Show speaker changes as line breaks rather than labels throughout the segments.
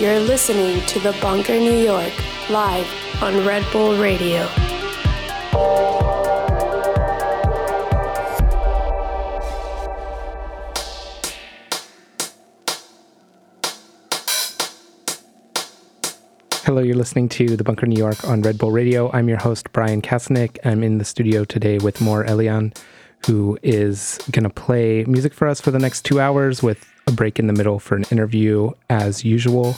You're listening to The Bunker New York, live on Red Bull Radio.
Hello, you're listening to The Bunker New York on Red Bull Radio. I'm your host, Bryan Kasnick. I'm in the studio today with Mor Elian, who is going to play music for us for the next two hours with a break in the middle for an interview as usual.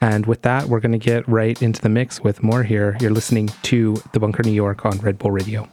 And with that, we're going to get right into the mix with Mor here. You're listening to The Bunker New York on Red Bull Radio.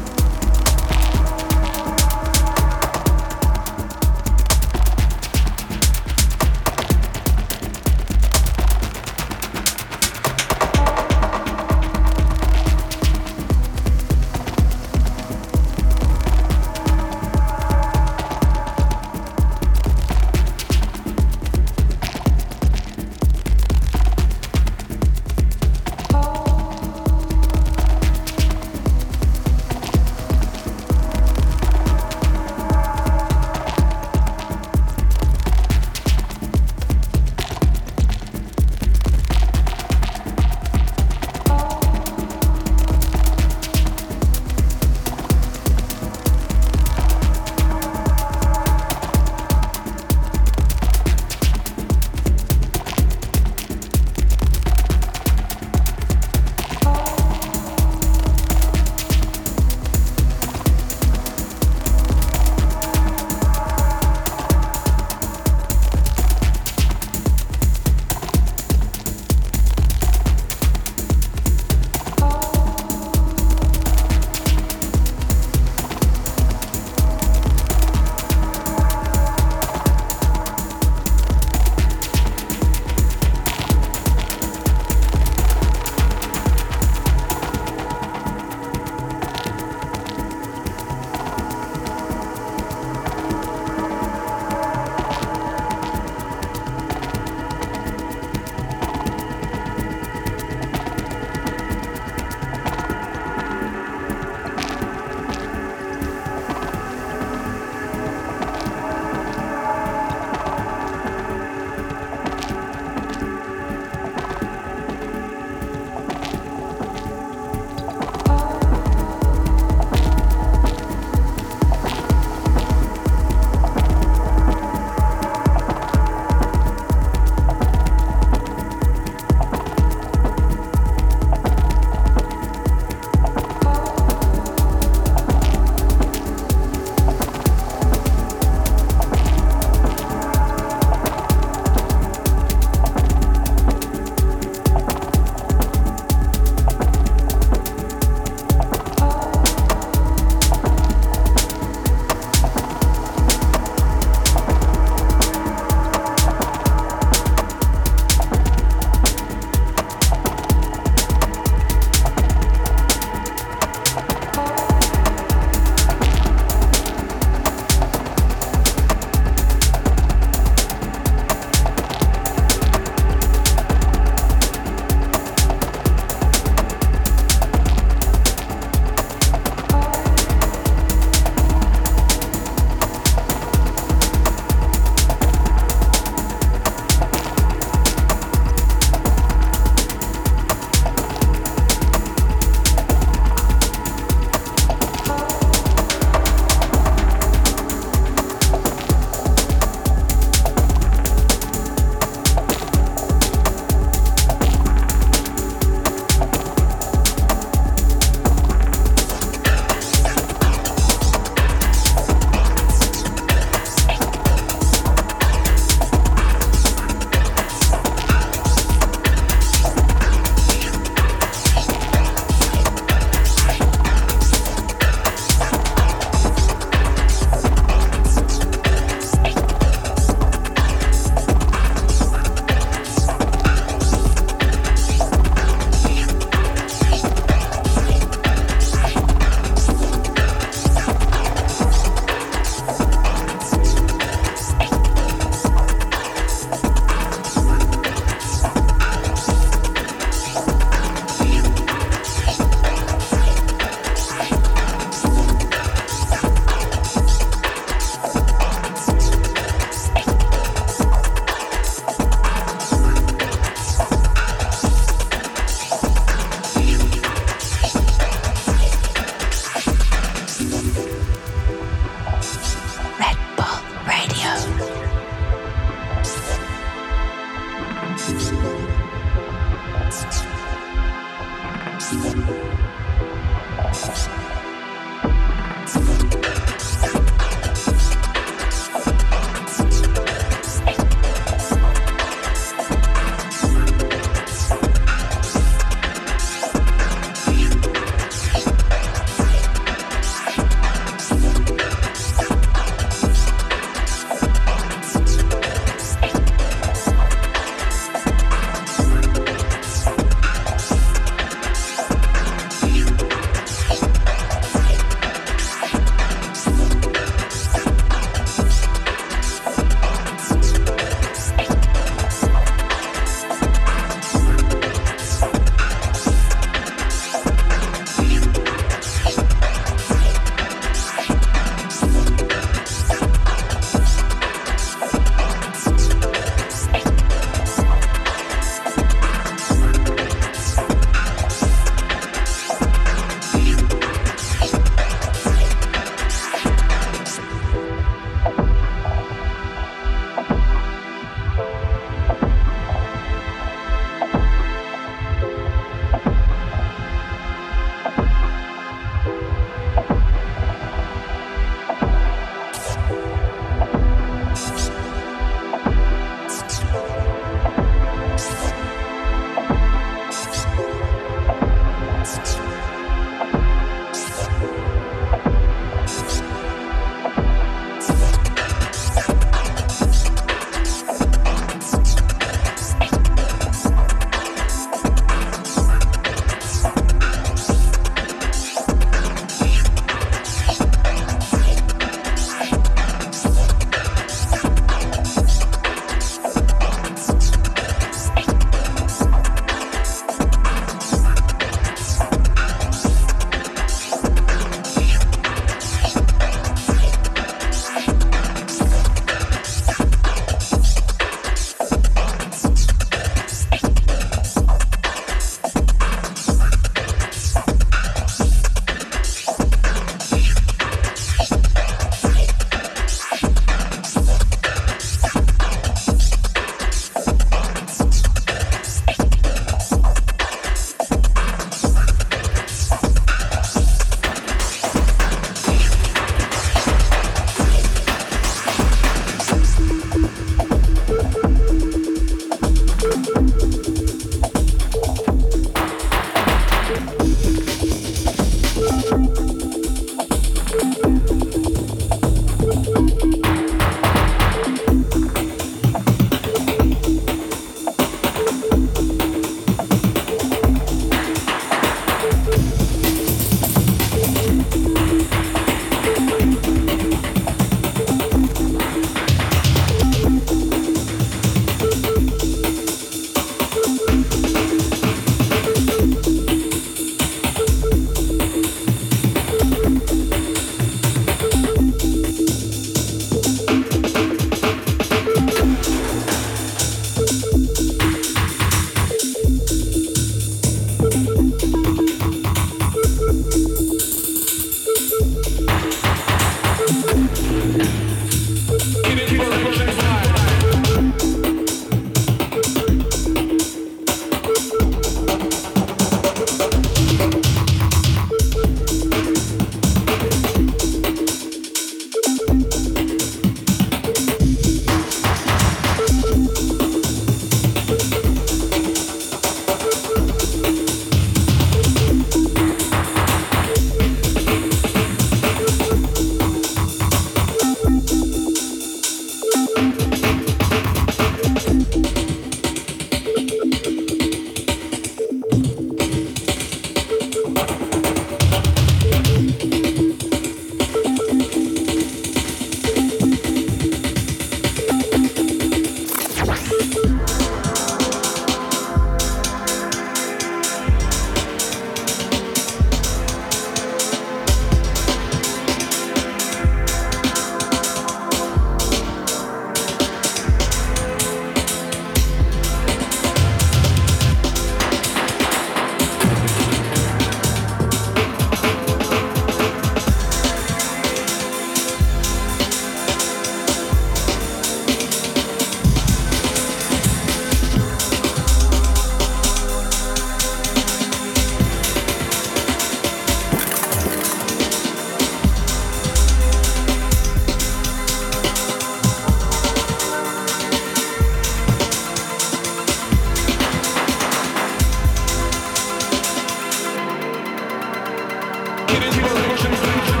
Thank you.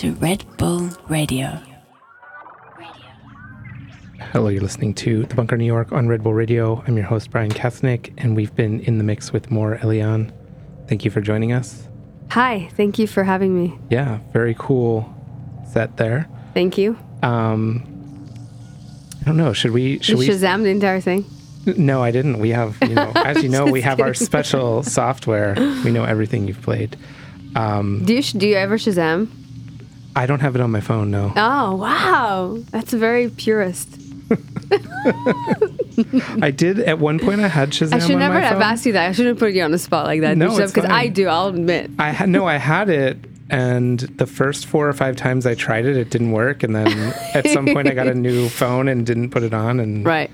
To Red Bull Radio.
Hello, you're listening to The Bunker New York on Red Bull Radio. I'm your host, Bryan Kasnick, and we've been in the mix with Mor Elian. Thank you for joining us.
Hi, thank you for having me.
Yeah, very cool set there.
Thank you.
Um, I don't know. Should we? Should
you
we?
Shazam the entire thing?
No, I didn't. We have, you know, as you know, we have our special software. We know everything you've played. Um,
Do you sh- do you ever Shazam?
I don't have it on my phone. No.
Oh wow, that's very purist.
I did at one point. I had Shazam
I should never have
phone.
asked you that. I shouldn't put you on the spot like that.
No,
because I do. I'll admit.
I had no. I had it, and the first four or five times I tried it, it didn't work. And then at some point, I got a new phone and didn't put it on. And
Right.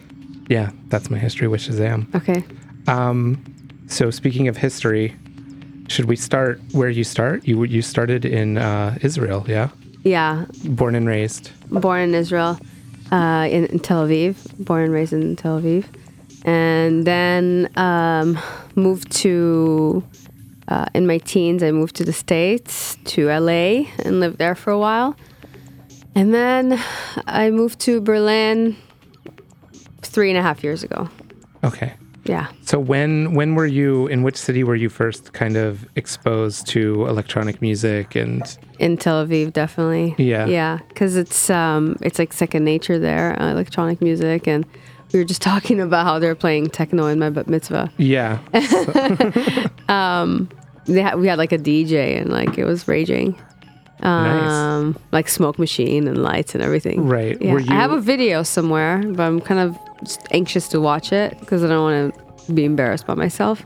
yeah, that's my history with Shazam.
Okay.
Um, so speaking of history, should we start where you start? You you started in uh, Israel, yeah,
Yeah.
born and raised.
Born in Israel, uh, in, in Tel Aviv. Born and raised in Tel Aviv, and then um, moved to. Uh, in my teens, I moved to the States, to LA, and lived there for a while. And then I moved to Berlin three and a half years ago.
Okay.
Yeah.
So when when were you in which city were you first kind of exposed to electronic music and
in Tel Aviv, definitely.
Yeah.
yeah, because it's um, it's like second nature there, uh, electronic music, and we were just talking about how they're playing techno in my bat mitzvah.
yeah um
They had, we had like a DJ, and like it was raging,
nice
um, like smoke machine and lights and everything.
Right.
Yeah.
You-
I have a video somewhere, but I'm kind of anxious to watch it because I don't want to be embarrassed by myself.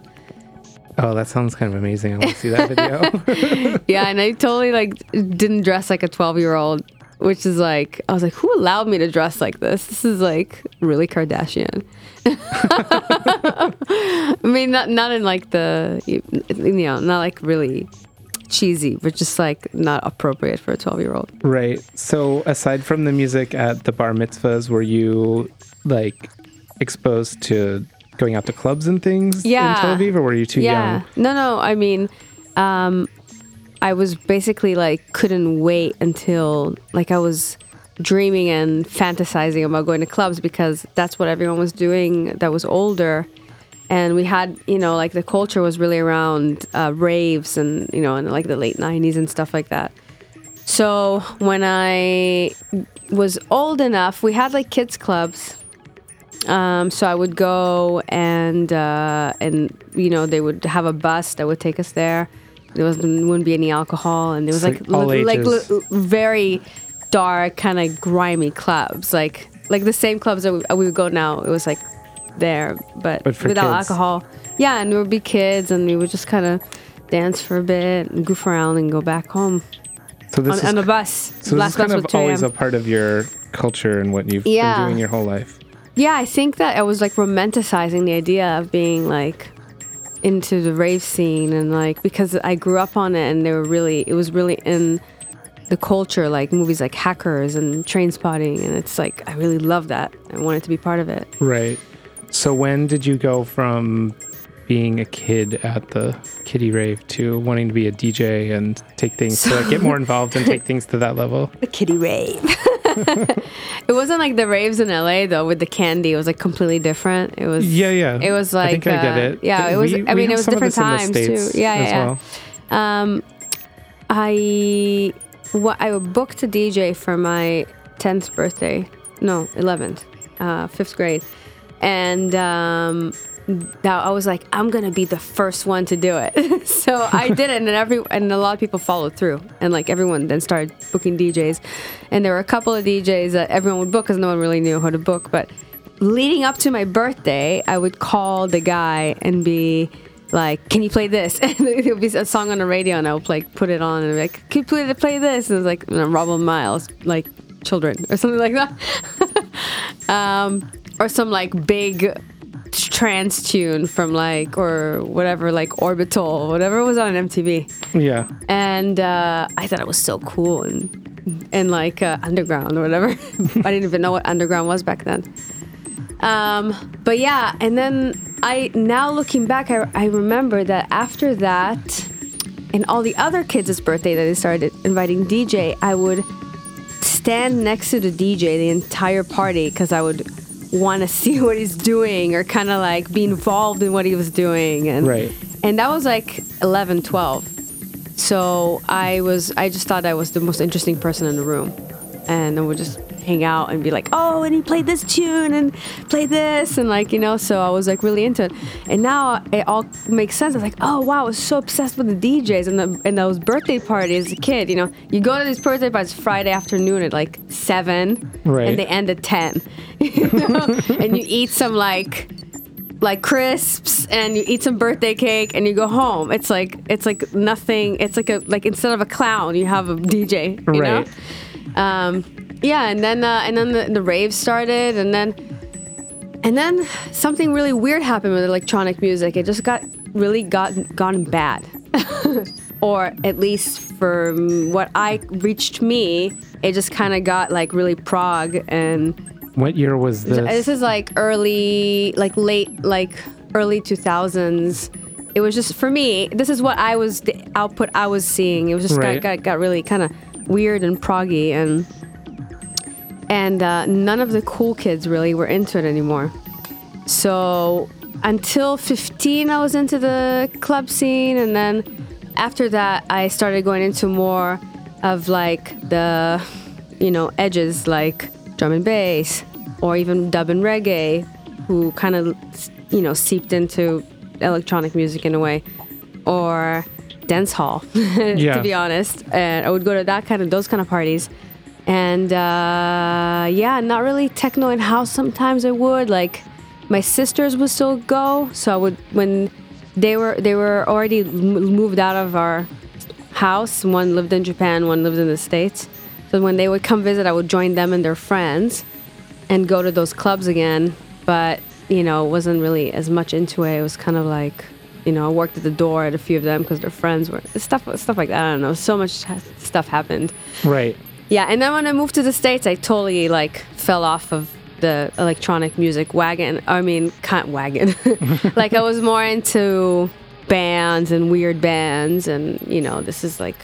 oh that sounds kind of amazing I want to see that video
yeah, and I totally like didn't dress like a 12 year old, which is like I was like, who allowed me to dress like this? This is like really Kardashian. I mean, not not in like the you know, not like really cheesy, but just like not appropriate for a 12 year old.
right so aside from the music at the bar mitzvahs were you like exposed to going out to clubs and things
Yeah.
in Tel Aviv or were you too
yeah,
young
no, no. I mean, um, I was basically like couldn't wait until like I was dreaming and fantasizing about going to clubs because that's what everyone was doing that was older and we had you know like the culture was really around uh, raves and you know in like the late 90s and stuff like that so when i was old enough we had like kids clubs um, so I would go and uh, and you know they would have a bus that would take us there. There was wouldn't be any alcohol, and there was like like
ages.
very dark, kind of grimy clubs, like like the same clubs that we, we would go now. It was like there, but,
But
without
kids.
alcohol. Yeah, and there would be kids, and we would just kind of dance for a bit and goof around and go back home
so this
on,
is
on the bus.
so this is kind of always a part of your culture and what you've
Yeah.
been doing your whole life
Yeah, I think that I was like romanticizing the idea of being like into the rave scene and like because I grew up on it and they were really it was really in the culture like movies like Hackers and Trainspotting and it's like I really love that. I wanted to be part of it.
Right. So when did you go from being a kid at the kitty rave to wanting to be a DJ and take things to like get more involved and take things to that level?
The kitty rave. it wasn't like the raves in LA though with the candy. It was like completely different. It was
Yeah, yeah.
It was like I
think I get
uh,
it.
Yeah, it was.
we-
I mean, it was different
this in the
times too. Yeah, yeah. yeah.
well.
Um, I what I booked a DJ for my tenth birthday. No, eleventh, uh, fifth grade, and um, that I was like, I'm gonna be the first one to do it. so I did it, and every and a lot of people followed through, and like everyone then started booking DJs, and there were a couple of DJs that everyone would book because no one really knew how to book, but. Leading up to my birthday, I would call the guy and be like, "Can you play this?" And would be a song on the radio, and I would like put it on and be like, "Can you play, play this?" And it was like you know, Robert Miles, like children or something like that, um, or some like big trance tune from like or whatever, like Orbital, whatever was on MTV
Yeah.
and uh, I thought it was so cool and and like uh, underground or whatever. I didn't even know what underground was back then. Um, but yeah, and then I now looking back, I, I remember that after that, and all the other kids' birthday that they started inviting DJ, I would stand next to the DJ the entire party because I would want to see what he's doing or kind of like be involved in what he was doing and
Right.
and that was like 11 12 so i was i just thought i was the most interesting person in the room and I would just hang out and be like oh and he played this tune and played this and like you know so i was like really into it and now it all makes sense i was like oh wow i was so obsessed with the djs and, the, and those birthday parties as a kid you know you go to these birthday parties friday afternoon at like 7
Right.
and they end at 10 you know? and you eat some like like crisps and you eat some birthday cake and you go home. It's like it's like nothing. It's like a like instead of a clown, you have a DJ. You
Right.
know. Um, yeah, and then uh, and then the, the raves started, and then and then something really weird happened with electronic music. It just got really got gotten bad, or at least for what I reached me, it just kind of got like really prog and
What year was this?
this is like early, like late, like early 2000s. It was just for me. This is what I was the output I was seeing. It was just
Right.
got, got got really kind of weird and proggy, and and uh, none of the cool kids really were into it anymore. So until 15, I was into the club scene, and then after that, I started going into more of like the, you know, edges like drum and bass, or even dub and reggae, who kind of, you know, seeped into electronic music in a way, or dance hall,
Yeah.
to be honest. And I would go to that kind of those kind of parties and uh, yeah, not really techno and house. Sometimes I would like my sisters would still go, so I would when they were they were already moved out of our house. One lived in Japan, one lived in the states. So when they would come visit, I would join them and their friends and go to those clubs again. But you know, wasn't really as much into it. It was kind of like. You know, I worked at the door at a few of them because their friends were stuff, stuff like that. I don't know. So much stuff happened.
right.
Yeah, and then when I moved to the states, I totally like fell off of the electronic music wagon. I mean, can't wagon. like I was more into bands and weird bands, and you know, this is like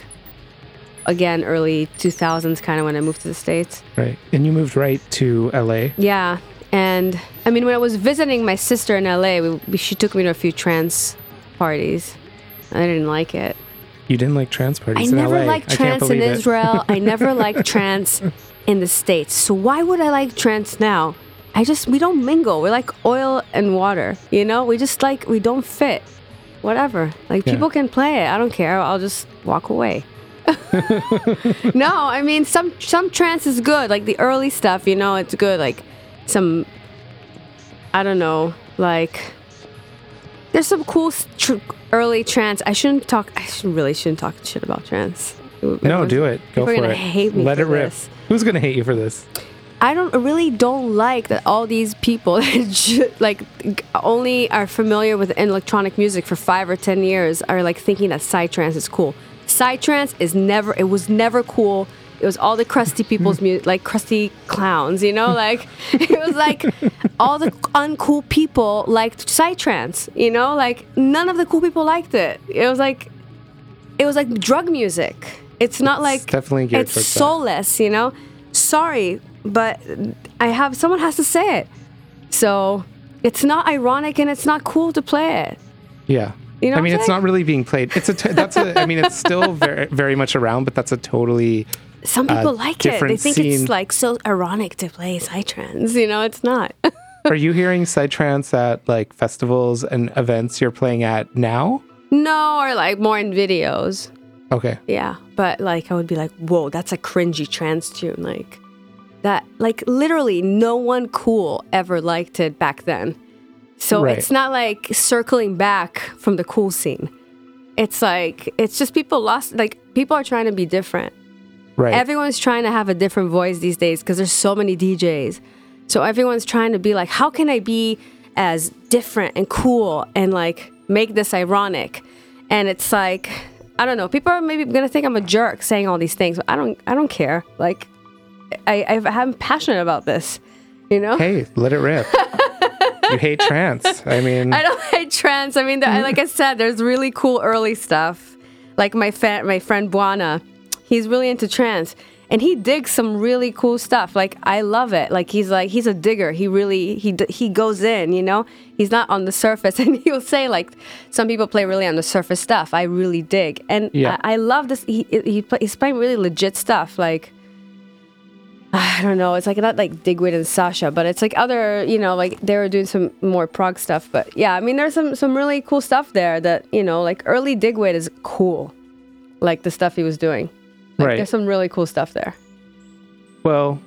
again early 2000s kind of when I moved to the states.
Right. And you moved right to LA.
Yeah, and I mean, when I was visiting my sister in LA, we, we, she took me to a few trance parties. I didn't like it.
You didn't like trance
I
parties in
never
LA.
liked
I
trance in. Israel. I never liked trance in the States. So why would I like trance now? I just we don't mingle. We're like oil and water. You know, we just like we don't fit. Whatever. Like
Yeah.
people can play it. I don't care. I'll just walk away. no, I mean some some trance is good. Like the early stuff, you know, it's good. Like some I don't know, like there's some cool tr- early trance. I shouldn't talk. I should, really shouldn't talk shit about trance.
No, do it. Go for
gonna
it.
hate me
Let it rip.
this.
Who's gonna hate you for this?
I don't I really don't like that all these people like only are familiar with electronic music for five or ten years are like thinking that psytrance is cool. Psytrance is never. It was never cool. It was all the crusty people's music, like crusty clowns, you know. Like it was like all the uncool people liked psytrance, you know. Like none of the cool people liked it. It was like it was like drug music. It's not like
definitely geared
it's
towards that.
soulless, you know. Sorry, but I have someone has to say it. So it's not ironic and it's not cool to play it.
Yeah.
You know
I mean, it's not really being played. It's a. T- that's a. I mean, it's still very, very much around, but that's a totally.
Some people like it. They think
scene.
it's like so ironic to play psytrance. You know, it's not.
Are you hearing psytrance at like festivals and events you're playing at now?
no, or like more in videos.
Okay.
Yeah, but like I would be like, whoa, that's a cringy trance tune. Like that, like literally, no one cool ever liked it back then. So
Right.
it's not like circling back from the cool scene. It's like it's just people lost. Like people are trying to be different.
Right.
Everyone's trying to have a different voice these days because there's so many DJs. So everyone's trying to be like, how can I be as different and cool and like make this ironic? And it's like, I don't know. People are maybe gonna think I'm a jerk saying all these things, but I don't. I don't care. Like, I, I I'm passionate about this. You know.
hey, let it rip. you hate trance. I mean,
I don't hate trance. I mean, like I said, there's really cool early stuff. like my fa- my friend Buana, he's really into trance and he digs some really cool stuff. Like I love it. Like he's like he's a digger. He really he he goes in. You know, he's not on the surface. And he'll say like some people play really on the surface stuff. I really dig, and
Yeah.
I, I love this. He, he play, he's playing really legit stuff. Like I don't know. It's like not like Digweed and Sasha, but it's like other, you know, like they were doing some more prog stuff. But yeah, I mean, there's some some really cool stuff there that you know, like early Digweed is cool, like the stuff he was doing. Like,
Right.
There's some really cool stuff there.
Well,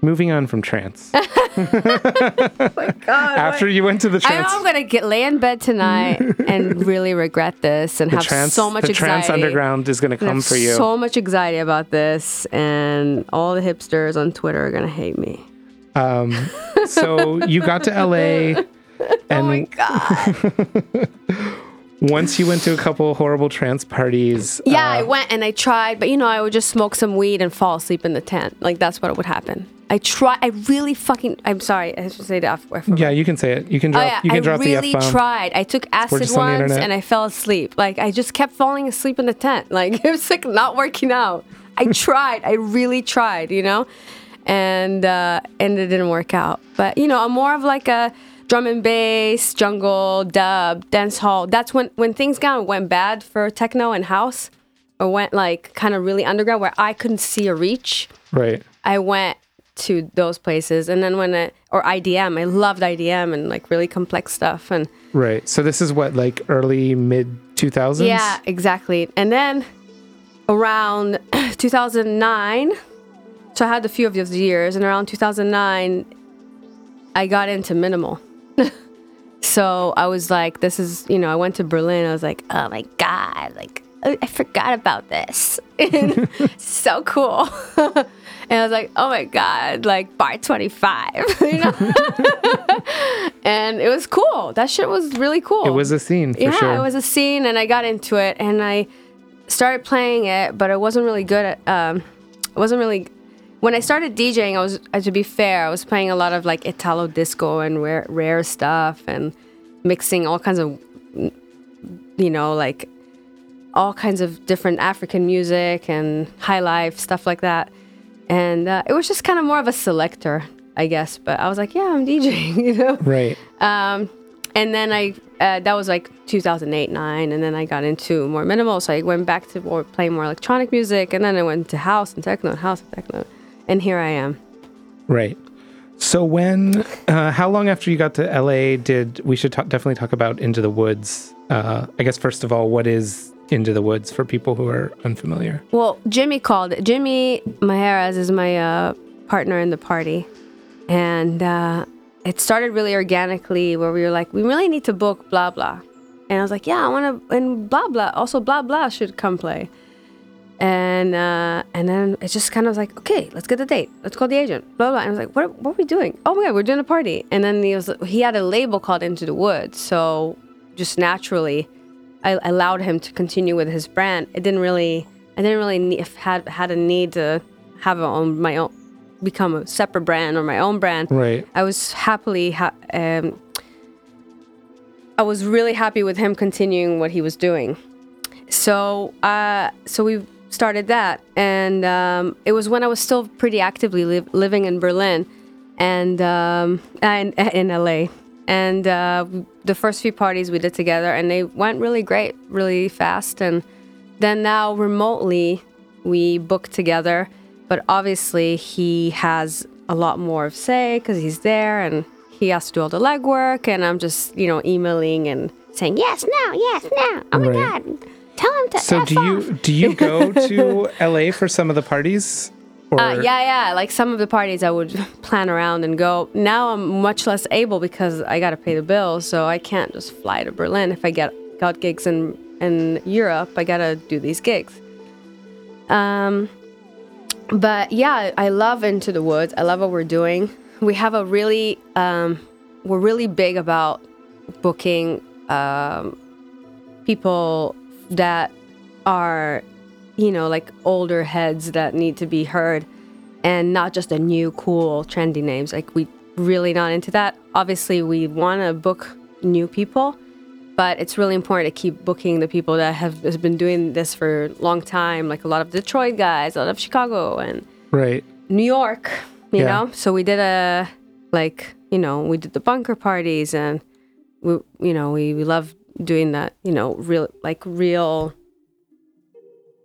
moving on from trance.
Oh my God,
After you went to the
I know
trance,
I'm gonna get lay in bed tonight and really regret this and
the
have
trance,
so much
the trance underground is going to come for you.
So much anxiety about this, and all the hipsters on Twitter are gonna hate me.
Um, so you got to LA, and
oh my god!
Once you went to a couple horrible trance parties.
Yeah,
uh,
I went and I tried, but you know, I would just smoke some weed and fall asleep in the tent. Like that's what would happen. I try. I really fucking. I'm sorry. I should say the F word.
yeah, you can say it. You can drop.
Oh yeah,
you can
I
drop
really
the f bomb.
tried. I took acid
on
once and I fell asleep. Like I just kept falling asleep in the tent. Like it was like not working out. I tried. I really tried. You know, and uh, and it didn't work out. But you know, I'm more of like a drum and bass, jungle, dub, dance hall. That's when when things got went bad for techno and house, or went like kind of really underground where I couldn't see a reach.
Right.
I went to those places, and then when it or IDM, I loved IDM and like really complex stuff, and
Right. So this is what like early mid 2000s.
yeah, exactly. And then around 2009, so I had a few of those years, and around 2009, I got into minimal. So I was like, this is, you know, I went to Berlin. I was like, oh my God, like, I I forgot about this. So cool. and I was like, oh my God, like bar 25, you know? and it was cool. That shit was really cool
It was a scene for
yeah,
sure.
it was a scene, and I got into it, and I started playing it, but I wasn't really good at. Um, I wasn't really. When I started DJing, I was, uh, to be fair, I was playing a lot of like Italo disco and rare, rare stuff, and mixing all kinds of, you know, like all kinds of different African music and high life stuff like that. And uh, it was just kind of more of a selector, I guess. But I was like, yeah, I'm DJing, you know.
right.
Um, and then I uh, that was like 2008 9 and then I got into more minimal so I went back to more playing more electronic music and then I went to house and techno and house and techno and here I am
Right. So when, uh, how long after you got to LA did we should talk, definitely talk about Into the Woods? Uh, I guess first of all, what is Into the Woods for people who are unfamiliar?
well Jimmy called it Jimmy Maheras is my uh, partner in the party and uh, it started really organically where we were like we really need to book blah blah and I was like yeah I want to and blah blah also blah blah should come play and uh, and then it just kind of was like, okay, let's get the date. Let's call the agent. Blah blah. And I was like, what, what are we doing? Oh my god, we're doing a party. And then he was he had a label called Into the Woods, so just naturally, I allowed him to continue with his brand. It didn't really, I didn't really need, had had a need to have a own my own become a separate brand or my own brand.
Right.
I was happily, ha- um, I was really happy with him continuing what he was doing. So, uh, so we started that, and um, it was when I was still pretty actively li- living in Berlin, and um, and in LA. And uh, the first few parties we did together, and they went really great, really fast. And then now remotely, we book together. But obviously, he has a lot more of say because he's there, and he has to do all the legwork. And I'm just, you know, emailing and saying yes, now, yes, now, Oh my
Right.
god, tell him to.
So
F
do
off."
you do you go to LA for some of the parties? Or
Uh, yeah, yeah. Like some of the parties I would plan around and go. Now I'm much less able because I got to pay the bills, so I can't just fly to Berlin. If I get got gigs in in Europe, I gotta do these gigs. Um, but yeah, I love Into the Woods. I love what we're doing. We have a really, um, we're really big about booking um, people that are, you know, like older heads that need to be heard and not just the new, cool, trendy names. Like, we really not into that. Obviously, we want to book new people, but it's really important to keep booking the people that have has been doing this for a long time, like a lot of Detroit guys, a lot of Chicago and
Right.
New York, you
Yeah.
know. So we did a like, you know, we did the bunker parties and we you know, we, we love doing that, you know, real like real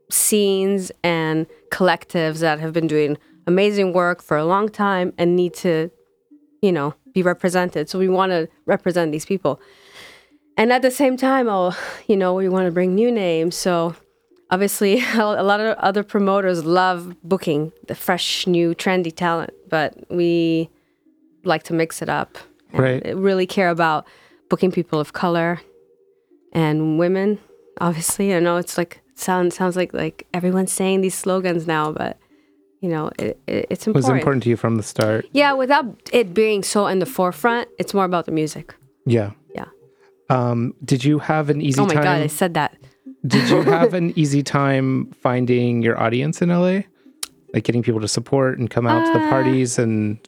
scenes and collectives that have been doing amazing work for a long time and need to, you know, be represented. So we want to represent these people. And at the same time, oh, you know, we want to bring new names. So obviously, a lot of other promoters love booking the fresh, new, trendy talent, but we like to mix it up.
Right.
Really care about booking people of color and women. Obviously, I know it's like sounds sounds like like everyone's saying these slogans now, but you know, it, it, it's
It was
important.
important to you from the start.
Yeah, without it being so in the forefront, it's more about the music.
Yeah.
Yeah.
Um, did you have an easy
oh my
time?
god, I said that.
Did you have an easy time finding your audience in LA? Like getting people to support and come out to the
Uh,
parties and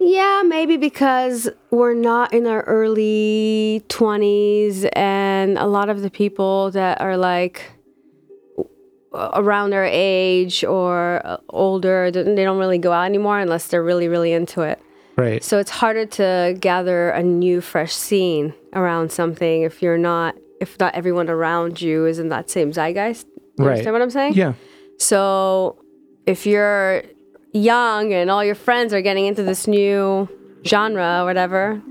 Yeah, maybe because we're not in our early 20s, and a lot of the people that are like around our age or uh, older, they don't really go out anymore unless they're really, really into it.
right.
So it's harder to gather a new, fresh scene around something if you're not, if not everyone around you is in that same zeitgeist. You
Right.
Understand what I'm saying?
Yeah.
So if you're young and all your friends are getting into this new genre or whatever,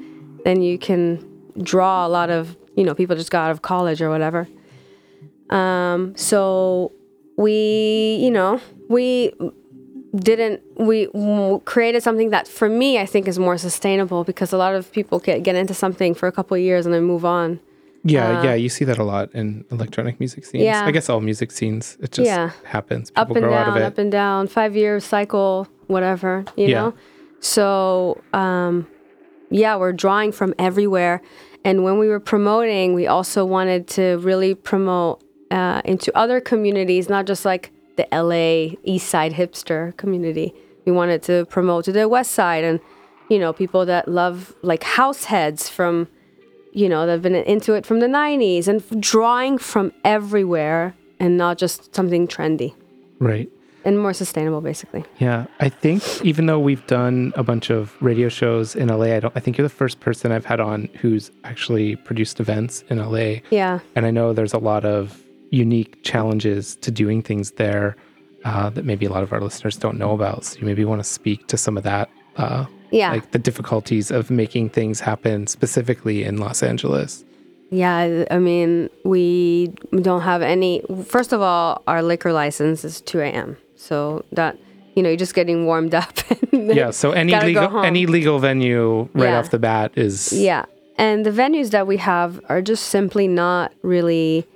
then you can draw a lot of, you know, people just got out of college or whatever. Um, so we, you know, we didn't we created something that for me I think is more sustainable because a lot of people get get into something for a couple years and then move on.
Yeah, yeah, you see that a lot in electronic music scenes.
Uh, yeah.
I guess all music scenes. It just
Yeah.
happens. People
up and
grow out
down,
of it.
up and down, five year cycle, whatever, you
Yeah.
know? So, um, yeah, we're drawing from everywhere. And when we were promoting, we also wanted to really promote uh, into other communities, not just like the LA East Side hipster community. We wanted to promote to the West Side and, you know, people that love like house heads from, you know, they've been into it from the 90s and drawing from everywhere and not just something trendy
right.
and more sustainable, basically.
Yeah, I think even though we've done a bunch of radio shows in LA, I don't. I think you're the first person I've had on who's actually produced events in LA,
Yeah.
and I know there's a lot of unique challenges to doing things there uh, that maybe a lot of our listeners don't know about. So you maybe want to speak to some of that, uh,
Yeah.
like the difficulties of making things happen specifically in Los Angeles.
Yeah. I mean, we don't have any. First of all, our liquor license is 2 a.m. So that, you know, you're just getting warmed up. and
Yeah, so any legal any legal venue right
Yeah.
off the bat is
Yeah. And the venues that we have are just simply not really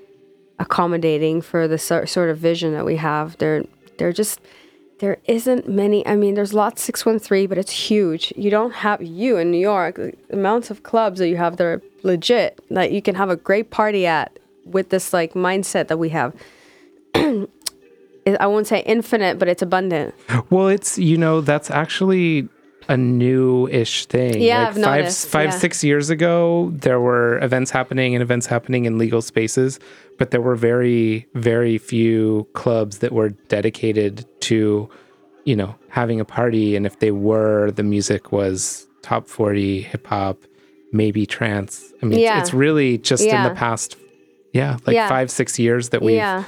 accommodating for the sor- sort of vision that we have. They're they're just there isn't many. I mean, there's lots 613, but it's huge. You don't have you in New York the amounts of clubs that you have that are legit that you can have a great party at with this like mindset that we have. I won't say infinite, but it's abundant.
Well, it's you know that's actually a new-ish thing.
Yeah,
like
I've
five,
noticed,
five,
yeah.
six years ago, there were events happening and events happening in legal spaces, but there were very, very few clubs that were dedicated to, you know, having a party. And if they were, the music was top forty hip hop, maybe trance. I mean, it's-
Yeah.
it's, really just in the past, yeah, like five, six years that we've
Yeah.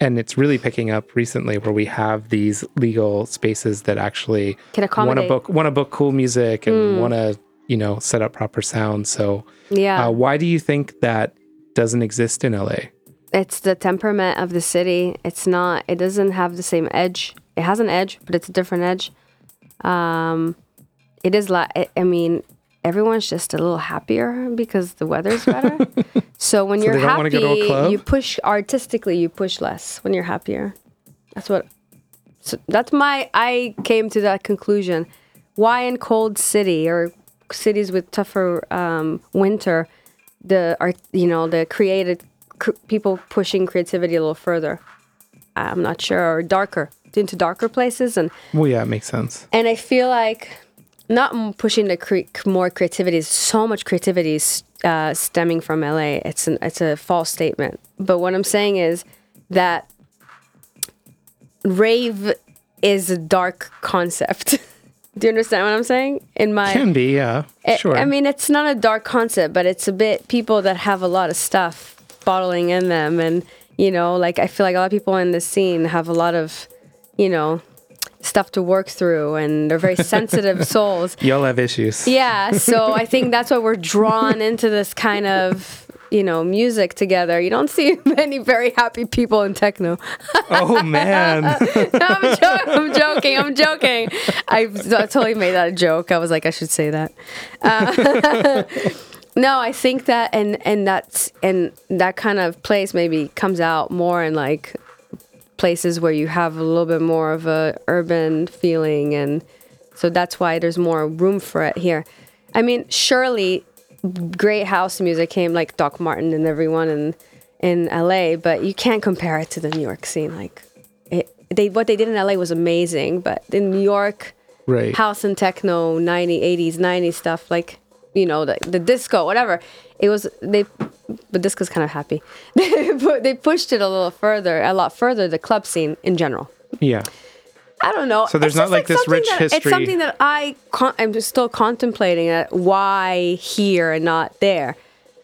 And it's really picking up recently where we have these legal spaces that actually
Can accommodate
want to book want to book cool music and want to you know set up proper sound so
Yeah.
uh, why do you think that doesn't exist in la
it's the temperament of the city. It's not. It doesn't have the same edge. It has an edge, but it's a different edge. Um, it is like. I mean, everyone's just a little happier because the weather's better. so when
So
you're
they don't wanna
happy,
go to a club?
you push artistically. You push less when you're happier. That's what. So that's my. I came to that conclusion. Why in cold city or cities with tougher um, winter, the art, you know, the created cr- people pushing creativity a little further. I'm not sure, or darker into darker places, and
well yeah it makes sense
and I feel like not pushing the cre- more creativity. So much creativity is uh, stemming from LA. It's an it's a false statement. But what I'm saying is that rave is a dark concept. Do you understand what I'm saying? In my
Can be, yeah.
I-
Sure.
I mean, it's not a dark concept, but it's a bit people that have a lot of stuff bottling in them, and you know, like I feel like a lot of people in this scene have a lot of, you know, stuff to work through, and they're very sensitive souls.
Y'all have issues.
Yeah, so I think that's why we're drawn into this kind of, you know, music together. You don't see many very happy people in techno.
Oh man.
I'm, jo- I'm joking. I'm joking. I totally made that a joke. I was like, I should say that. Uh, no, I think that, and and that's and that kind of place maybe comes out more in like places where you have a little bit more of a urban feeling, and so that's why there's more room for it here. I mean, surely great house music came like Doc Martin and everyone in in LA, but you can't compare it to the New York scene. Like it, they what they did in LA was amazing, but in New York,
Right.
house and techno, 90s, 80s, 90s stuff, like you know the, the disco, whatever. It was they, but disco's kind of happy. They they pushed it a little further, a lot further. The club scene in general.
Yeah.
I don't know.
So there's
It's
not
just
like this rich
that-
history.
It's something that I con- I'm still contemplating. That why here and not there.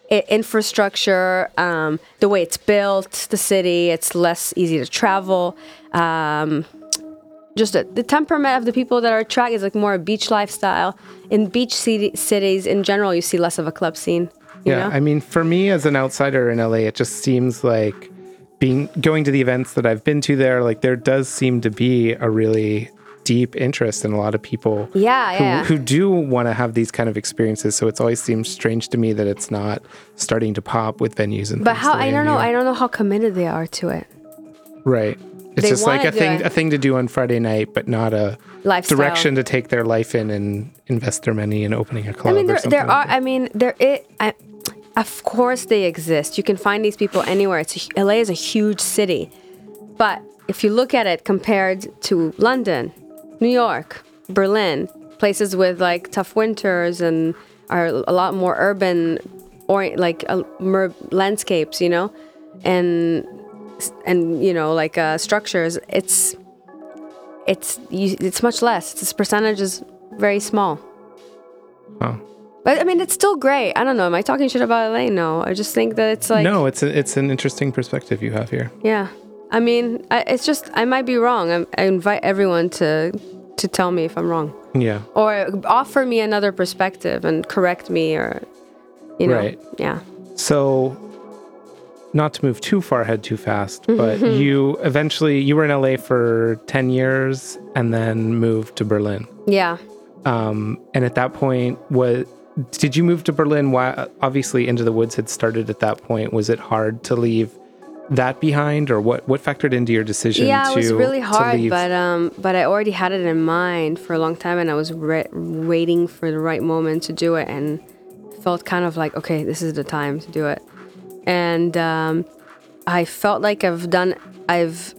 I infrastructure, um, the way it's built, the city, it's less easy to travel. Um, just the, the temperament of the people that are attracted is like more a beach lifestyle. In beach city, cities in general, you see less of a club scene. You
yeah.
know?
I mean, for me as an outsider in LA, it just seems like being going to the events that I've been to there, like there does seem to be a really deep interest in a lot of people
Yeah,
who,
yeah.
who do want to have these kind of experiences. So it's always seems strange to me that it's not starting to pop with venues and
but
things
how I don't know. I don't know how committed they are to it.
Right. It's
They
just like a thing a thing to do on Friday night, but not a
Lifestyle.
direction to take their life in and invest their money in opening a club.
I mean,
or
there,
something
there
like
are. I mean, there. It. I, of course, they exist. You can find these people anywhere. It's a, LA is a huge city, but if you look at it compared to London, New York, Berlin, places with like tough winters and are a lot more urban, or like uh, mer- landscapes, you know, and and you know like uh, structures. It's it's you, it's much less. This percentage is very small.
Oh.
But I mean, it's still great. I don't know. Am I talking shit about LA? No. I just think that it's like,
no, it's a, it's an interesting perspective you have here.
yeah. I mean, I, it's just I might be wrong. I'm, I invite everyone to to tell me if I'm wrong
Yeah.
or offer me another perspective and correct me or you know,
Right.
yeah.
So, not to move too far ahead too fast, but
Mm-hmm.
you eventually you were in LA for ten years and then moved to Berlin.
Yeah.
Um, and at that point, was did you move to Berlin? Why? Obviously, Into the Woods had started at that point. Was it hard to leave that behind, or what? What factored into your decision?
yeah,
to,
it was really hard, but um, but I already had it in mind for a long time, and I was re- waiting for the right moment to do it, and felt kind of like, okay, this is the time to do it, and um, I felt like I've done, I've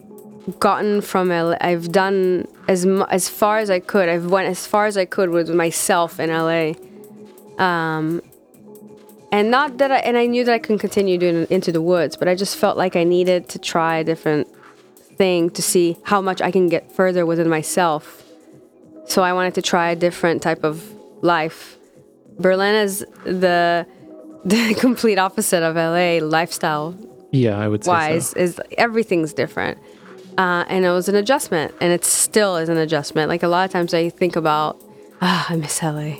gotten from LA, I've done as mu- as far as I could. I've went as far as I could with myself in LA. Um, and not that I and I knew that I couldn't continue doing into the woods, but I just felt like I needed to try a different thing to see how much I can get further within myself. So I wanted to try a different type of life. Berlin is the the complete opposite of LA lifestyle
yeah, I would say
wise
so.
is everything's different. Uh, and it was an adjustment, and it still is an adjustment. Like a lot of times, I think about, ah, I miss LA,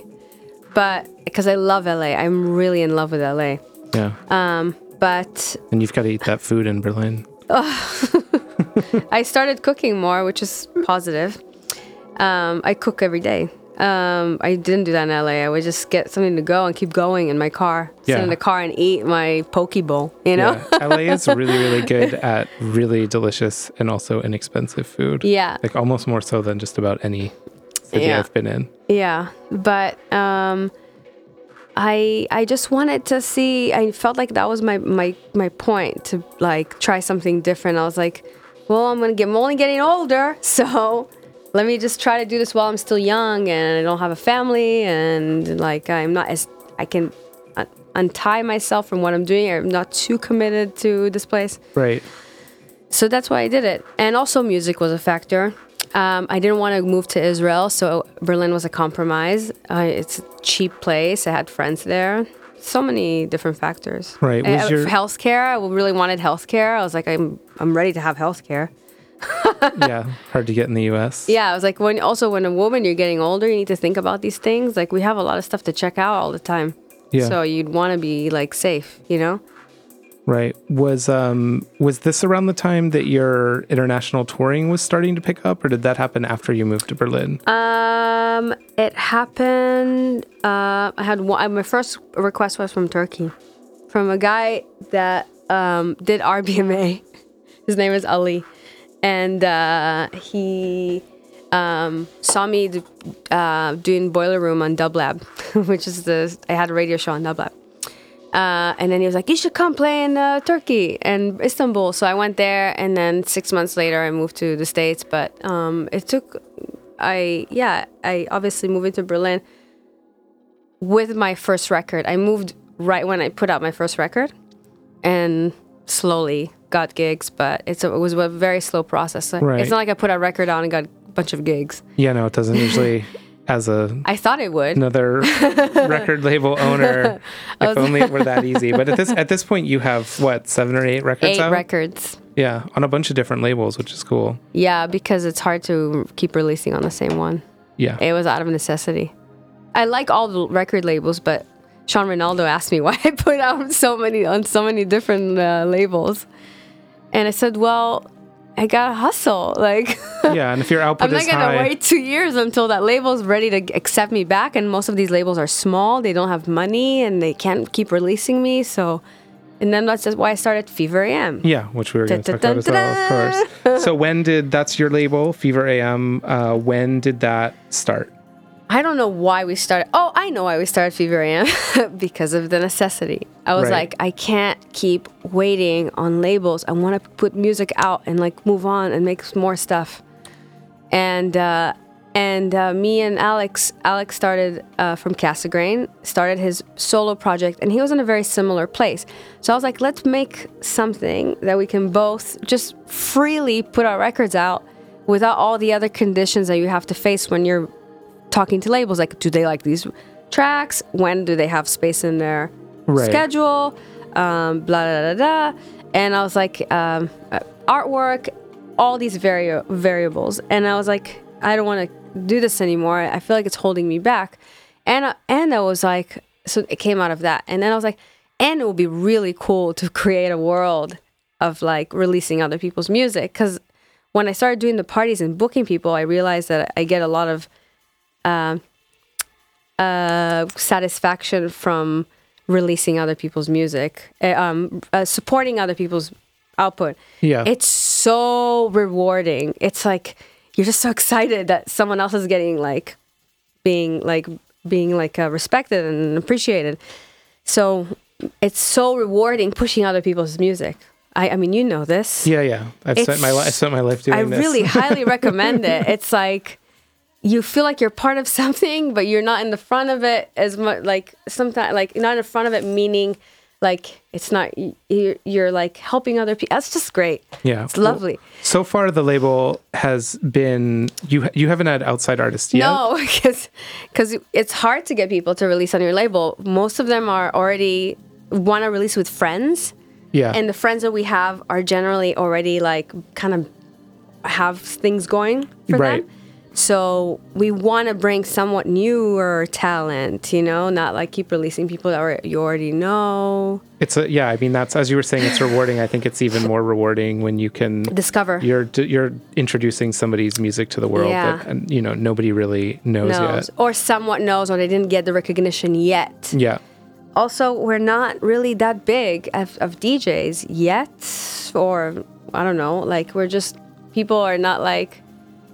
but because I love LA, I'm really in love with LA.
Yeah,
Um, but
and you've got to eat that food in Berlin.
I started cooking more, which is positive. Um, I cook every day. Um, I didn't do that in LA. I would just get something to go and keep going in my car, sit
Yeah.
in the car and eat my poke bowl. You know?
Yeah, LA is really, really good at really delicious and also inexpensive food.
Yeah.
like almost more so than just about any
Yeah.
I've been in.
Yeah, but um, I I just wanted to see. I felt like that was my my my point to like try something different. I was like, well, I'm gonna get. I'm only getting older, so let me just try to do this while I'm still young and I don't have a family and like I'm not as I can. uh, untie myself from what I'm doing. I'm not too committed to this place.
Right.
So that's why I did it. And also, music was a factor. Um, I didn't want to move to Israel, so Berlin was a compromise. Uh, it's a cheap place. I had friends there. So many different factors.
Right. Was your-
healthcare? I really wanted healthcare. I was like, I'm I'm ready to have healthcare.
yeah. Hard to get in the U.S.
Yeah, I was like, when also when a woman you're getting older, you need to think about these things. Like we have a lot of stuff to check out all the time.
Yeah.
So you'd want to be like safe, you know?
Right. Was um was this around the time that your international touring was starting to pick up, or did that happen after you moved to Berlin?
Um, it happened. Uh, I had one. My first request was from Turkey, from a guy that um, did RBMA. His name is Ali, and uh, he um, saw me uh, doing Boiler Room on Dublab, which is the I had a radio show on Dublab. Uh, and then he was like, "You should come play in uh, Turkey and Istanbul." So I went there, and then six months later, I moved to the states. But um, it took, I yeah, I obviously moved into Berlin with my first record. I moved right when I put out my first record, and slowly got gigs. But it's a, it was a very slow process.
Right.
It's not like I put a record on and got a bunch of gigs.
Yeah, no, it doesn't usually. As a
I thought it would.
another record label owner, if only it were that easy. But at this at this point, you have what seven or eight records
Eight
out?
records.
Yeah, on a bunch of different labels, which is cool.
Yeah, because it's hard to keep releasing on the same one.
Yeah,
It was out of necessity. I like all the record labels, but Sean Ronaldo asked me why I put out so many on so many different uh, labels, and I said, "Well, I gotta hustle. Like,
yeah. And if your output
I'm not gonna
high,
wait two years until that label's ready to accept me back. And most of these labels are small; they don't have money, and they can't keep releasing me. So, and then that's just why I started Fever AM.
yeah, which we were going to talk about as well, of course. So when did that's your label, Fever AM? Uh, when did that start?
I don't know why we started. Oh, I know why we started Fever AM because of the necessity. I was
Right.
like, I can't keep waiting on labels. I want to put music out and like move on and make more stuff. And uh, and uh, me and Alex, Alex started uh, from Casagrain, started his solo project, and he was in a very similar place. So I was like, let's make something that we can both just freely put our records out without all the other conditions that you have to face when you're talking to labels like do they like these tracks? When do they have space in their
Right.
schedule? Um, blah blah blah blah. And i was like um, uh, artwork all these vari- variables. And i was like i don't want to do this anymore. I feel like it's holding me back. And uh, and i was like so it came out of that. And then i was like and it would be really cool to create a world of like releasing other people's music. Because when i started doing the parties and booking people i realized that i get a lot of um, uh, satisfaction from releasing other people's music, uh, um, uh, supporting other people's output.
Yeah.
It's so rewarding. It's like you're just so excited that someone else is getting like being like being like uh, respected and appreciated. So it's so rewarding pushing other people's music. I, I mean, you know this.
Yeah, yeah. I've spent my
It's-
li- I spent my life doing
I
this.
really highly recommend it. It's like you feel like you're part of something, but you're not in the front of it as much. Like sometimes, like not in front of it, meaning like it's not you're, you're like helping other people. That's just great.
Yeah.
it's lovely.
So far, the label has been you. You haven't had outside artists yet.
No, because because it's hard to get people to release on your label. Most of them are already want to release with friends.
Yeah.
and the friends that we have are generally already like kind of have things going for
Right.
them. So we want to bring somewhat newer talent, you know, not like keep releasing people that are, you already know.
it's a yeah. I mean, that's as you were saying. It's rewarding. I think it's even more rewarding when you can
Discover.
you're you're introducing somebody's music to the world
Yeah.
that and you know nobody really knows,
knows or somewhat knows or they didn't get the recognition yet.
yet. Yeah.
Also, we're not really that big of, of DJs yet, or I don't know, like we're just people are not like,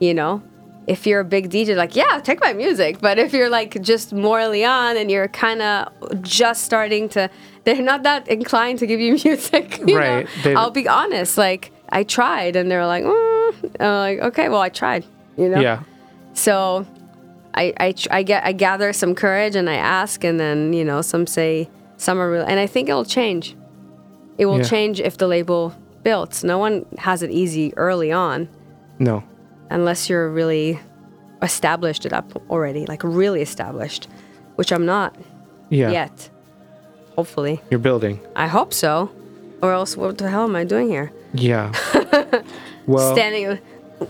you know, if you're a big DJ, like yeah, take my music. But if you're like just Mor Elian and you're kind of just starting to, they're not that inclined to give you music. you?
Right,
I'll be honest. Like I tried, and they're like, mm. I'm like okay, well I tried. You know.
Yeah.
So I, I, I get I gather some courage and I ask and then you know some say Some are real, and I think it'll change. It will
Yeah.
change if the label builds. No one has it easy early on
No.
Unless you're really established it up already, like really established, which I'm not
Yeah.
yet. Hopefully.
You're building.
I hope so. Or else, what the hell am I doing here?
Yeah. well,
Standing,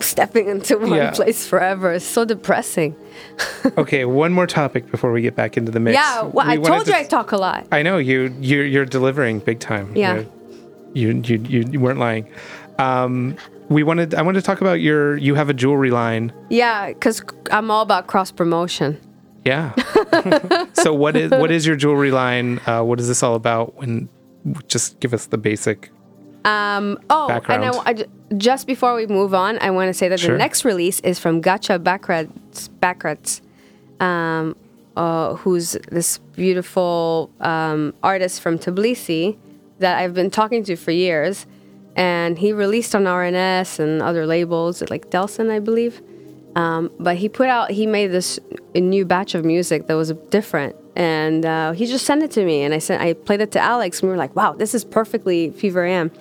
stepping into one
Yeah.
place forever. It's so depressing.
okay. One more topic before we get back into the mix.
yeah, well,
We
I told
to
you I talk a lot.
I know you. You're you're delivering big time.
Yeah.
You you you, you weren't lying. Um, we wanted. I wanted to talk about your. You have a jewelry line.
Yeah, because I'm all about cross promotion.
Yeah. so what is what is your jewelry line? Uh, what is this all about? When just give us the basic.
Um, oh,
Background.
and I, I just before we move on, I want to say that
Sure.
the next release is from Gacha Bakradze, Bakradze um, uh, who's this beautiful um, artist from Tbilisi that I've been talking to for years. And he released on RNS and other labels, like Delsin, I believe. Um, but he put out, he made this a new batch of music that was different, and uh, he just sent it to me, and I sent, I played it to Alex, and we were like, "Wow, this is perfectly Fever AM."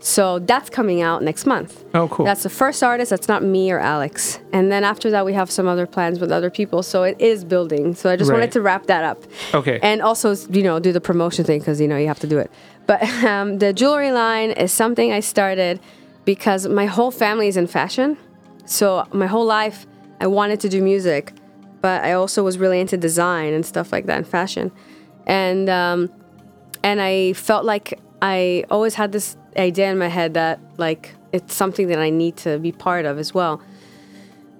So that's coming out next month.
Oh, cool.
That's the first artist that's not me or Alex, and then after that we have some other plans with other people. So it is building. So I just
Right.
wanted to wrap that up.
Okay.
And also, you know, do the promotion thing because you know you have to do it. But um, the jewelry line is something I started because my whole family is in fashion. So my whole life I wanted to do music, but I also was really into design and stuff like that and fashion. And um, and I felt like I always had this idea in my head that like it's something that I need to be part of as well.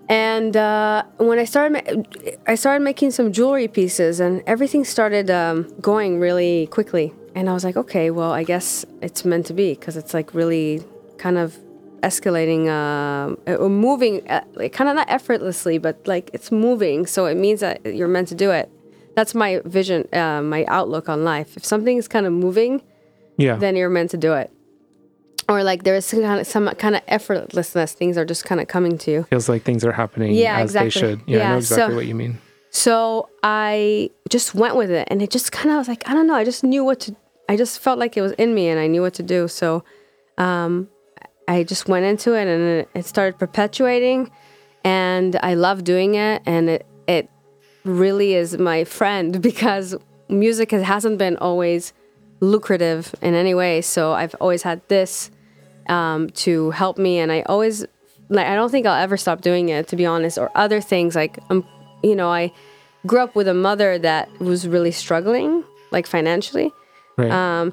And uh, when I started, I started making some jewelry pieces, and everything started um, going really quickly. And I was like, okay, well, I guess it's meant to be because it's like really kind of escalating, uh, moving, uh, like kind of not effortlessly, but like it's moving. So it means that you're meant to do it. That's my vision, uh, my outlook on life. If something is kind of moving,
yeah.
then you're meant to do it. Or like there is some kind of some kind of effortlessness. Things are just kind of coming to you.
Feels like things are happening
Yeah,
as
exactly.
they should. Yeah, I know exactly
so-
what you mean.
So I just went with it, and it just kind of was like I don't know. I just knew what to. I just felt like it was in me, and I knew what to do. So, um, I just went into it, and it, started perpetuating, and I love doing it, and it it really is my friend because music has, hasn't been always lucrative in any way. So I've always had this um, to help me, and I always like I don't think I'll ever stop doing it to be honest, or other things like um, you know I grew up with a mother that was really struggling like financially.
Right.
Um,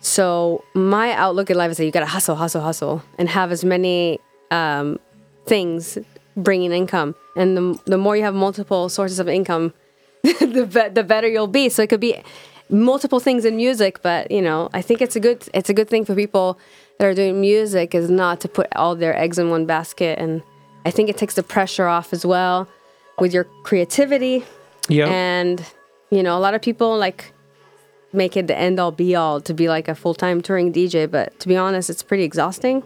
So my outlook in life is that you gotta hustle, hustle, hustle, and have as many um, things bringing income. And the, the more you have multiple sources of income, the be- the better you'll be. So it could be multiple things in music, but you know, I think it's a good it's a good thing for people that are doing music is not to put all their eggs in one basket. And I think it takes the pressure off as well with your creativity.
yeah.
And you know, a lot of people like make it the end all be all to be like a full time touring DJ, but to be honest, it's pretty exhausting.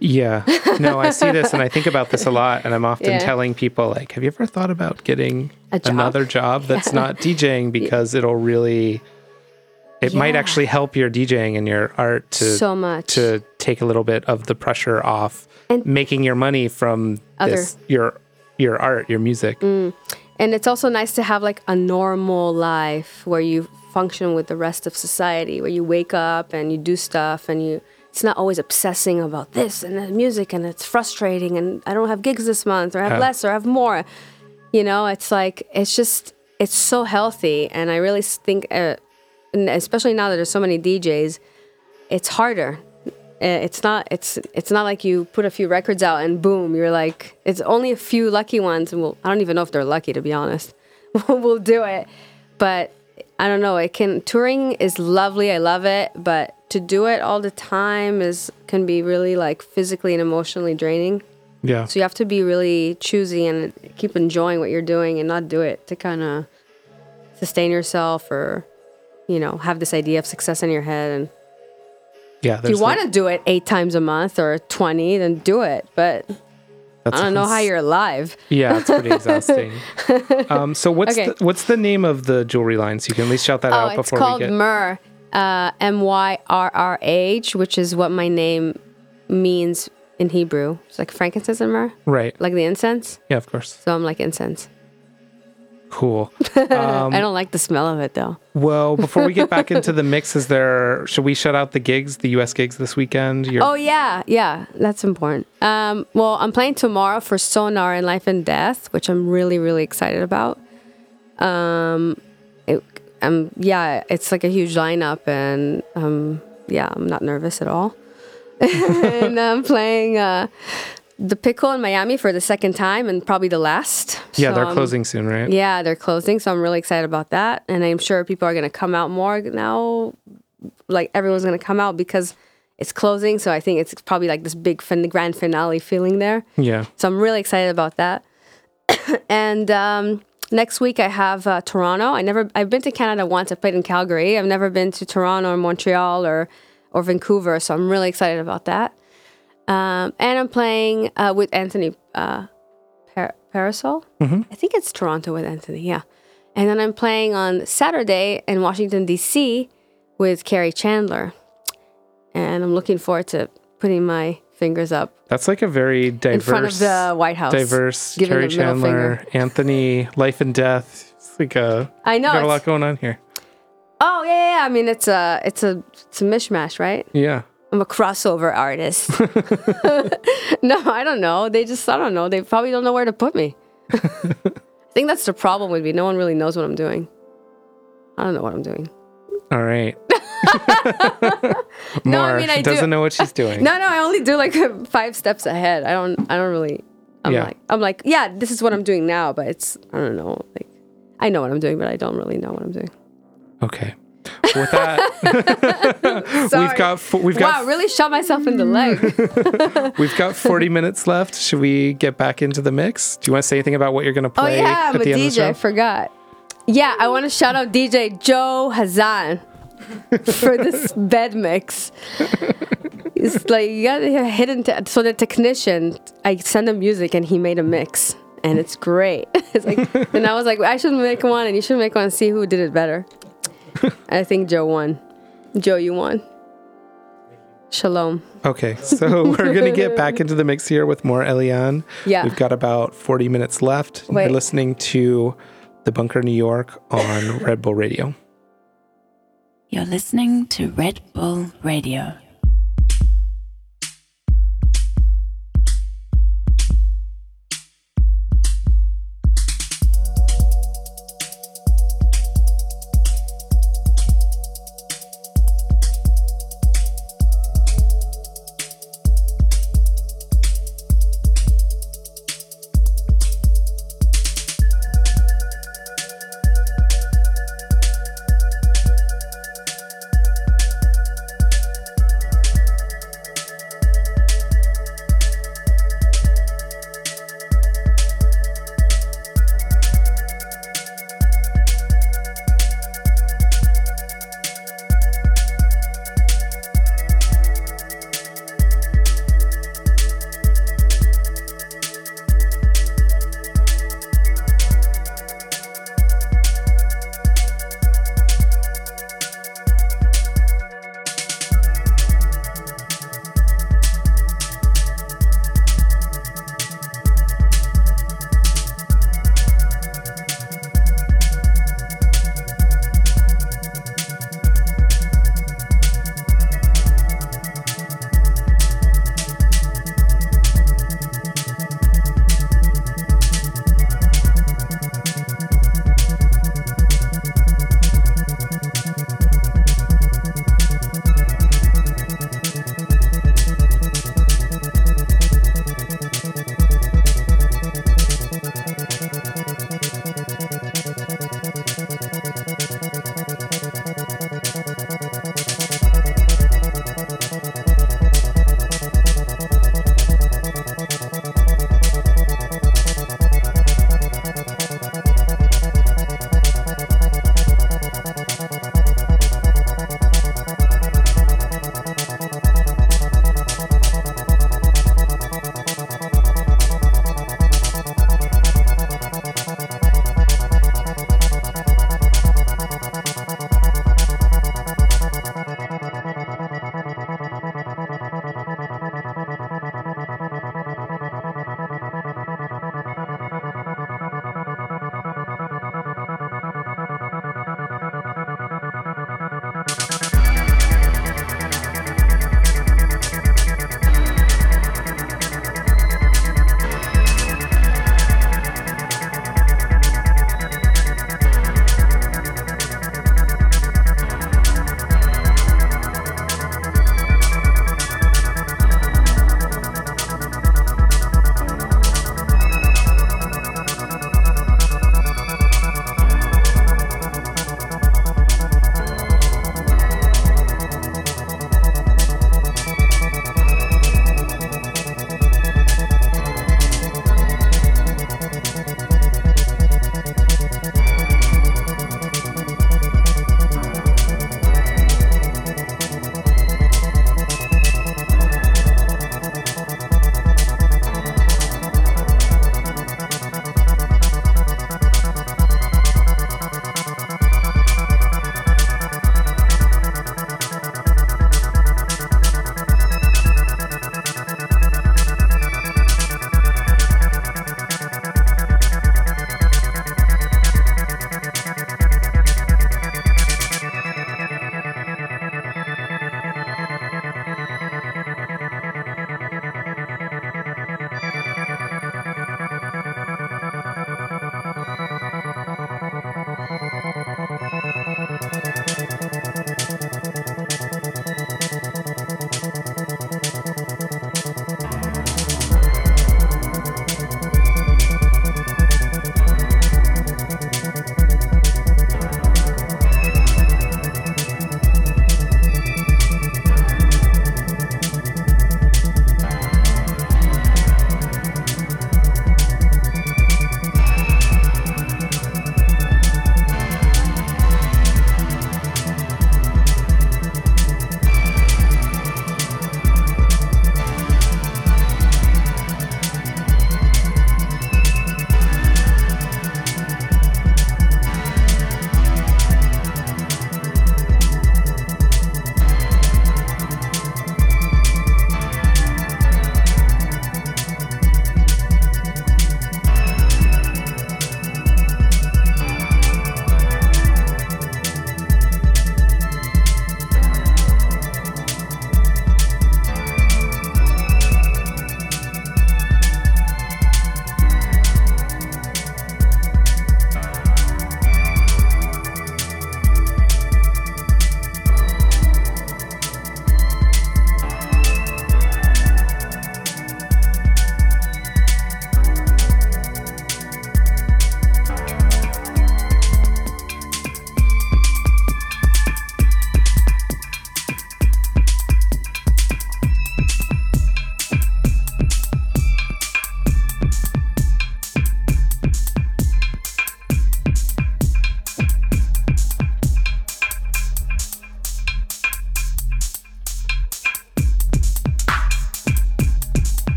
Yeah. No, I see this and I think about this a lot. And I'm often
Yeah.
telling people, like, have you ever thought about getting
A job?
another job that's not DJing because it'll really, it might actually help your DJing and your art to,
So much.
to take a little bit of the pressure off
And-
making your money from
Other-
this, your, your art, your music. Mm.
And it's also nice to have like a normal life where you function with the rest of society, where you wake up and you do stuff and you it's not always obsessing about this and the music and it's frustrating and I don't have gigs this month or I have less or I have more. You know, it's like it's just it's so healthy and I really think uh, especially now that there's so many DJs, it's harder. It's not it's it's not like you put a few records out and boom, you're like it's only a few lucky ones and well, I don't even know if they're lucky to be honest. we'll do it. But I don't know, it can touring is lovely, I love it, but to do it all the time is can be really like physically and emotionally draining.
Yeah.
So you have to be really choosy and keep enjoying what you're doing and not do it to kind of sustain yourself or you know, have this idea of success in your head and
Yeah.
if you want to do it eight times a month or 20, then do it. But
That
I don't know how you're alive.
Yeah, it's pretty exhausting. um, so what's
Okay.
the, what's the name of the jewelry line? So you can at least shout that
Oh,
out before we get.
Myrrh, uh, M Y R R H, which is what my name means in Hebrew. It's like frankincense and myrrh,
right.
like the incense.
Yeah, of course.
So I'm like incense.
Cool. Um,
I don't like the smell of it though.
well, before we get back into the mix, is there? Should we shut out the gigs, the U.S. gigs this weekend? You're,
Oh yeah, yeah, that's important. Um, well, I'm playing tomorrow for Sonar in Life and Death, which I'm really, really excited about. Um, it, um, yeah, it's like a huge lineup, and um, yeah, I'm not nervous at all. and I'm playing uh, the Pickle in Miami for the second time, and probably the last.
yeah,
So
they're
I'm-
closing soon, right?
Yeah, they're closing, so I'm really excited about that, and I'm sure people are gonna come out more now. Like everyone's gonna come out because it's closing, so I think it's probably like this big fin- grand finale feeling there.
Yeah.
So I'm really excited about that. and um, next week I have uh, Toronto. I never I've been to Canada once. I played in Calgary. I've never been to Toronto or Montreal or or Vancouver. So I'm really excited about that. Um, and I'm playing uh, with Anthony uh, Par- Parasole. I think it's Toronto with Anthony. Yeah. And then I'm playing on Saturday in Washington D.C. with Kerri Chandler. And I'm looking forward to putting my fingers up
That's like a very diverse,
in front of the White House.
diverse
Kerri
Chandler. Anthony, Life and Death. It's like a
I know.
got a lot going on here.
Oh yeah, yeah, yeah. I mean, it's a it's a it's a mishmash, right?
Yeah.
I'm a crossover artist. no, I don't know. They just I don't know. They probably don't know where to put me. I think that's the problem with me. No one really knows what I'm doing. I don't know what I'm doing.
All right.
No, I mean, I
doesn't know what she's doing.
No, no, I only do like five steps ahead. I don't I don't really I'm
Yeah.
like I'm like, yeah, this is what I'm doing now, but it's I don't know. Like I know what I'm doing, but I don't really know what I'm doing.
Okay. With that, we've got fo- we've got
wow, really shot myself in the leg.
we've got 40 minutes left. Should we get back into the mix? Do you want to say anything about what you're going to play?
Oh
play
yeah, I'm a DJ. I forgot. Yeah, I want to shout out DJ Joe Hazan for this bed mix. It's like you got a hidden. Te- so the technician, I send him music and he made a mix, and it's great. it's like, and I was like, I should make one, and you should make one and see who did it better. I think Joe won. Joe, you won. Shalom.
Okay, so we're going to get back into the mix here with Mor Elian.
Yeah.
We've got about 40 minutes left. You're listening to The Bunker New York on Red Bull Radio.
You're listening to Red Bull Radio.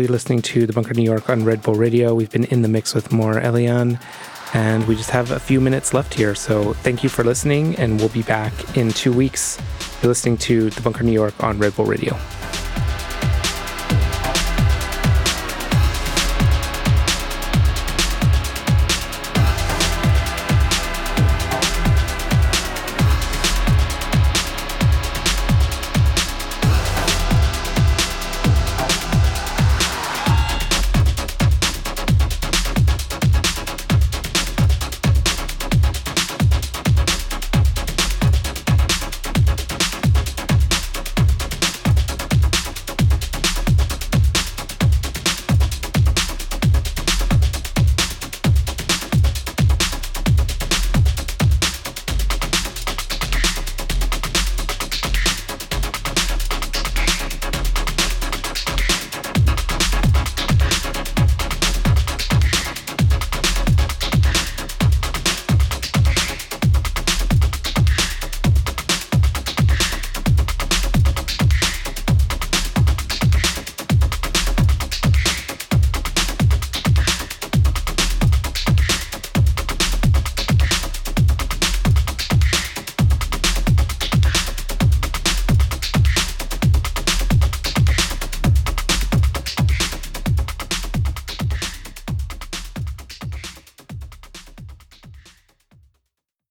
You're listening to The Bunker New York on Red Bull Radio. We've been in the mix with Mor Elian, and we just have a few minutes left here. So thank you for listening, and we'll be back in two weeks. You're listening to The Bunker New York on Red Bull Radio.